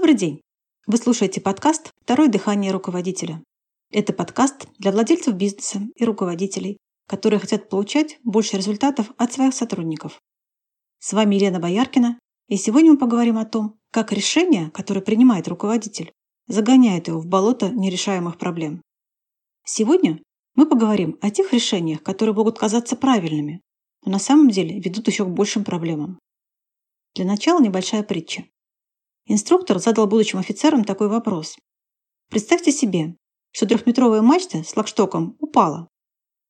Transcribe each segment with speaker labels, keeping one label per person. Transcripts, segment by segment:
Speaker 1: Добрый день! Вы слушаете подкаст «Второе дыхание руководителя». Это подкаст для владельцев бизнеса и руководителей, которые хотят получать больше результатов от своих сотрудников. С вами Елена Бояркина, и сегодня мы поговорим о том, как решение, которое принимает руководитель, загоняет его в болото нерешаемых проблем. Сегодня мы поговорим о тех решениях, которые могут казаться правильными, но на самом деле ведут еще к большим проблемам. Для начала небольшая притча. Инструктор задал будущим офицерам такой вопрос. Представьте себе, что трехметровая мачта с лагштоком упала.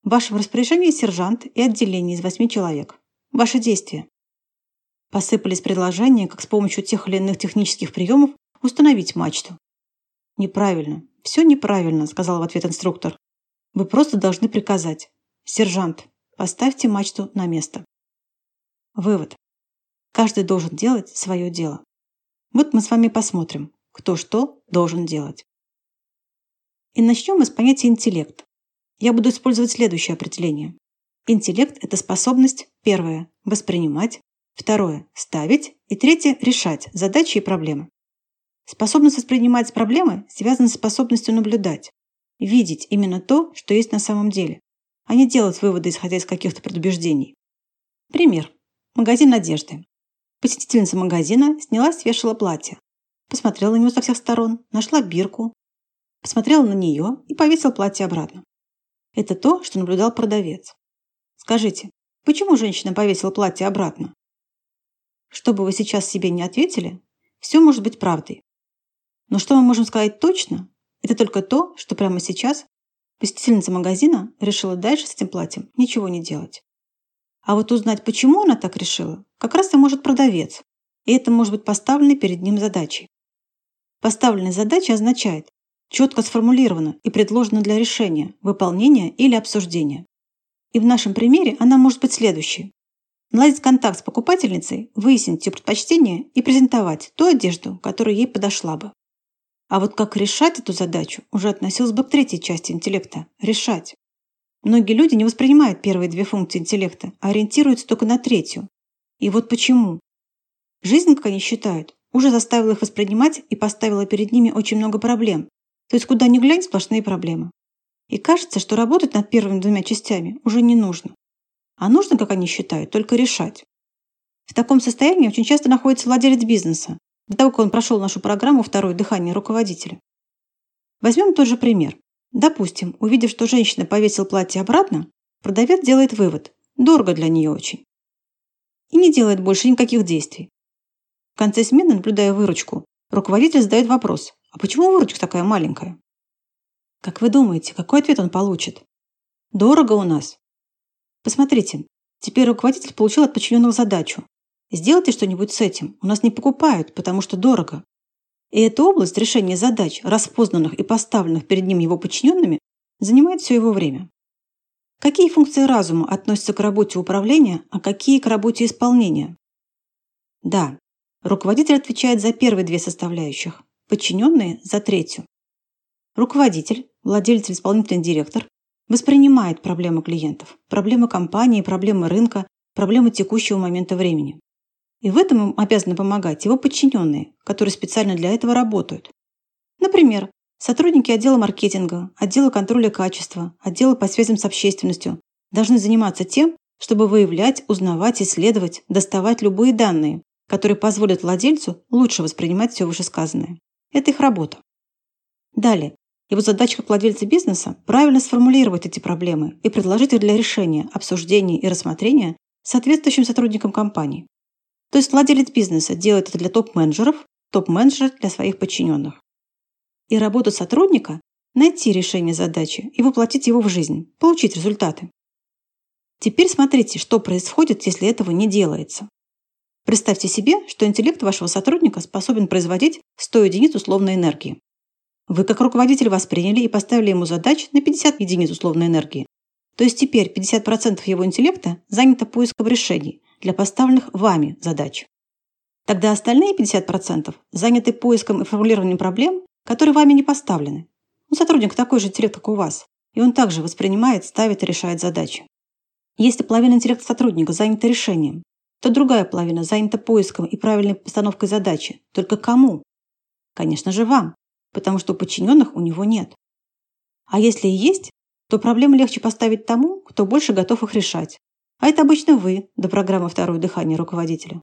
Speaker 1: В вашем распоряжении сержант и отделение из восьми человек. Ваши действия. Посыпались предложения, как с помощью тех или иных технических приемов установить мачту. Неправильно. Все неправильно, сказал в ответ инструктор. Вы просто должны приказать. Сержант, поставьте мачту на место. Вывод. Каждый должен делать свое дело. Вот мы с вами посмотрим, кто что должен делать. И начнем мы с понятия интеллект. Я буду использовать следующее определение. Интеллект – это способность, первое – воспринимать, второе – ставить и третье – решать задачи и проблемы. Способность воспринимать проблемы связана с способностью наблюдать, видеть именно то, что есть на самом деле, а не делать выводы, исходя из каких-то предубеждений. Пример. Магазин одежды. Посетительница магазина сняла с вешала платье. Посмотрела на него со всех сторон, нашла бирку, посмотрела на нее и повесила платье обратно. Это то, что наблюдал продавец. Скажите, почему женщина повесила платье обратно? Что бы вы сейчас себе не ответили, все может быть правдой. Но что мы можем сказать точно, это только то, что прямо сейчас посетительница магазина решила дальше с этим платьем ничего не делать. А вот узнать, почему она так решила, как раз и может продавец. И это может быть поставленной перед ним задачей. Поставленная задача означает четко сформулирована и предложена для решения, выполнения или обсуждения. И в нашем примере она может быть следующей. Наладить контакт с покупательницей, выяснить ее предпочтения и презентовать ту одежду, которая ей подошла бы. А вот как решать эту задачу уже относилось бы к третьей части интеллекта – решать. Многие люди не воспринимают первые две функции интеллекта, а ориентируются только на третью. И вот почему. Жизнь, как они считают, уже заставила их воспринимать и поставила перед ними очень много проблем. То есть куда ни глянь, сплошные проблемы. И кажется, что работать над первыми двумя частями уже не нужно. А нужно, как они считают, только решать. В таком состоянии очень часто находится владелец бизнеса, до того, как он прошел нашу программу «Второе дыхание руководителя». Возьмем тот же пример. Допустим, увидев, что женщина повесила платье обратно, продавец делает вывод – дорого для нее очень. И не делает больше никаких действий. В конце смены, наблюдая выручку, руководитель задает вопрос – а почему выручка такая маленькая? Как вы думаете, какой ответ он получит? Дорого у нас. Посмотрите, теперь руководитель получил от подчиненного задачу. Сделайте что-нибудь с этим. У нас не покупают, потому что дорого. И эта область решения задач, распознанных и поставленных перед ним его подчиненными, занимает все его время. Какие функции разума относятся к работе управления, а какие к работе исполнения? Да, руководитель отвечает за первые две составляющих, подчиненные – за третью. Руководитель, владелец исполнительный директор воспринимает проблемы клиентов, проблемы компании, проблемы рынка, проблемы текущего момента времени. И в этом им обязаны помогать его подчиненные, которые специально для этого работают. Например, сотрудники отдела маркетинга, отдела контроля качества, отдела по связям с общественностью должны заниматься тем, чтобы выявлять, узнавать, исследовать, доставать любые данные, которые позволят владельцу лучше воспринимать все вышесказанное. Это их работа. Далее. Его задача как владельца бизнеса – правильно сформулировать эти проблемы и предложить их для решения, обсуждения и рассмотрения соответствующим сотрудникам компании. То есть владелец бизнеса делает это для топ-менеджеров, топ-менеджер для своих подчиненных. И работа сотрудника – найти решение задачи и воплотить его в жизнь, получить результаты. Теперь смотрите, что происходит, если этого не делается. Представьте себе, что интеллект вашего сотрудника способен производить 100 единиц условной энергии. Вы как руководитель восприняли и поставили ему задач на 50 единиц условной энергии. То есть теперь 50% его интеллекта занято поиском решений, для поставленных вами задач. Тогда остальные 50% заняты поиском и формулированием проблем, которые вами не поставлены. У сотрудника такой же интеллект, как у вас, и он также воспринимает, ставит и решает задачи. Если половина интеллекта сотрудника занята решением, то другая половина занята поиском и правильной постановкой задачи. Только кому? Конечно же, вам, потому что подчиненных у него нет. А если и есть, то проблемы легче поставить тому, кто больше готов их решать. А это обычно вы, до программы «Второе дыхание» руководителя.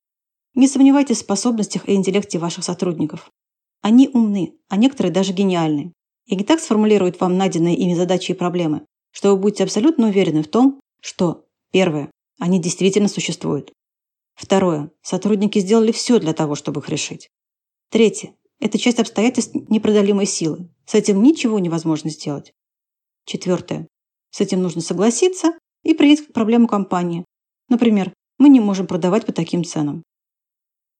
Speaker 1: Не сомневайтесь в способностях и интеллекте ваших сотрудников. Они умны, а некоторые даже гениальны. И не так сформулируют вам найденные ими задачи и проблемы, что вы будете абсолютно уверены в том, что, первое, они действительно существуют. Второе, сотрудники сделали все для того, чтобы их решить. Третье, это часть обстоятельств непреодолимой силы. С этим ничего невозможно сделать. Четвертое, с этим нужно согласиться и принять проблему компании. Например, мы не можем продавать по таким ценам.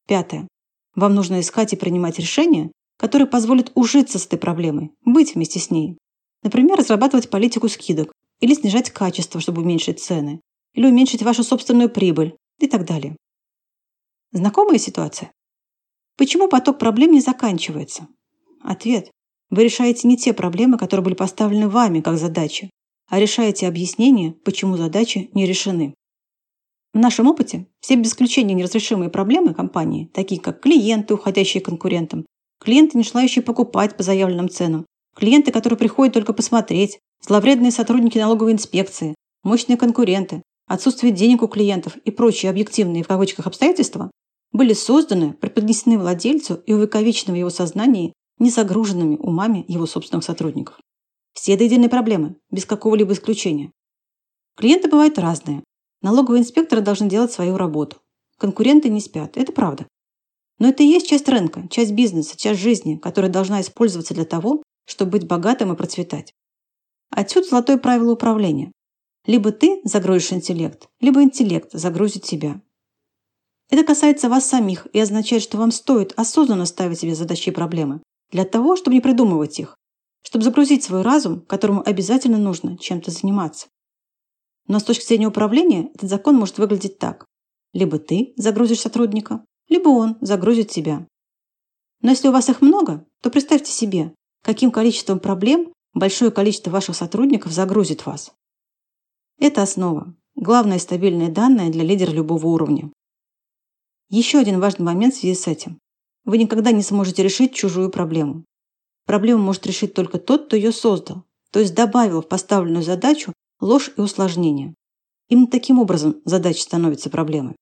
Speaker 1: Пятое. Вам нужно искать и принимать решения, которые позволят ужиться с этой проблемой, быть вместе с ней. Например, разрабатывать политику скидок или снижать качество, чтобы уменьшить цены, или уменьшить вашу собственную прибыль и так далее. Знакомая ситуация? Почему поток проблем не заканчивается? Ответ. Вы решаете не те проблемы, которые были поставлены вами как задачи, а решаете объяснение, почему задачи не решены. В нашем опыте все без исключения неразрешимые проблемы компании, такие как клиенты, уходящие конкурентам, клиенты, не желающие покупать по заявленным ценам, клиенты, которые приходят только посмотреть, зловредные сотрудники налоговой инспекции, мощные конкуренты, отсутствие денег у клиентов и прочие объективные в кавычках обстоятельства были созданы, преподнесены владельцу и увековечены в его сознании незагруженными умами его собственных сотрудников. Все до единой проблемы, без какого-либо исключения. Клиенты бывают разные, Налоговые инспекторы должны делать свою работу. Конкуренты не спят, это правда. Но это и есть часть рынка, часть бизнеса, часть жизни, которая должна использоваться для того, чтобы быть богатым и процветать. Отсюда золотое правило управления. Либо ты загрузишь интеллект, либо интеллект загрузит тебя. Это касается вас самих и означает, что вам стоит осознанно ставить себе задачи и проблемы, для того, чтобы не придумывать их, чтобы загрузить свой разум, которому обязательно нужно чем-то заниматься. Но с точки зрения управления этот закон может выглядеть так. Либо ты загрузишь сотрудника, либо он загрузит тебя. Но если у вас их много, то представьте себе, каким количеством проблем большое количество ваших сотрудников загрузит вас. Это основа, главное стабильное данное для лидера любого уровня. Еще один важный момент в связи с этим. Вы никогда не сможете решить чужую проблему. Проблему может решить только тот, кто ее создал, то есть добавил в поставленную задачу ложь и усложнение. Именно таким образом задача становится проблемой.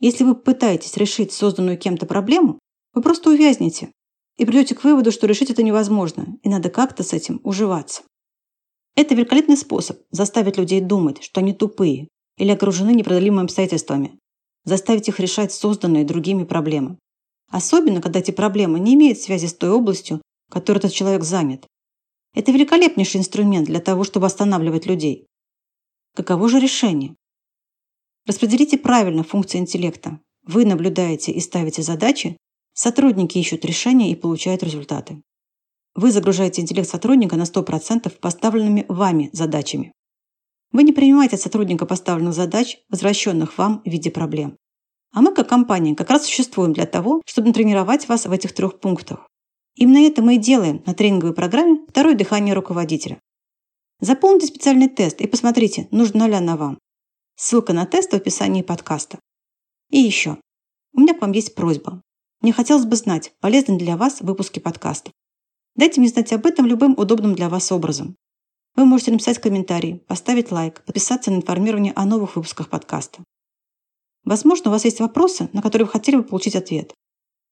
Speaker 1: Если вы пытаетесь решить созданную кем-то проблему, вы просто увязнете и придете к выводу, что решить это невозможно, и надо как-то с этим уживаться. Это великолепный способ заставить людей думать, что они тупые или окружены непреодолимыми обстоятельствами, заставить их решать созданные другими проблемы. Особенно, когда эти проблемы не имеют связи с той областью, которой этот человек занят, это великолепнейший инструмент для того, чтобы останавливать людей. Каково же решение? Распределите правильно функции интеллекта. Вы наблюдаете и ставите задачи, сотрудники ищут решения и получают результаты. Вы загружаете интеллект сотрудника на 100% поставленными вами задачами. Вы не принимаете от сотрудника поставленных задач, возвращенных вам в виде проблем. А мы, как компания, как раз существуем для того, чтобы натренировать вас в этих трех пунктах. Именно это мы и делаем на тренинговой программе «Второе дыхание руководителя». Заполните специальный тест и посмотрите, нужна ли она вам. Ссылка на тест в описании подкаста. И еще. У меня к вам есть просьба. Мне хотелось бы знать, полезны для вас выпуски подкаста. Дайте мне знать об этом любым удобным для вас образом. Вы можете написать комментарий, поставить лайк, подписаться на информирование о новых выпусках подкаста. Возможно, у вас есть вопросы, на которые вы хотели бы получить ответ.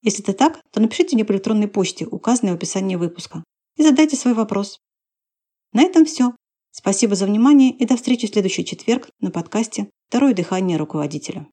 Speaker 1: Если это так, то напишите мне по электронной почте, указанной в описании выпуска, и задайте свой вопрос. На этом все. Спасибо за внимание и до встречи в следующий четверг на подкасте «Второе дыхание руководителя».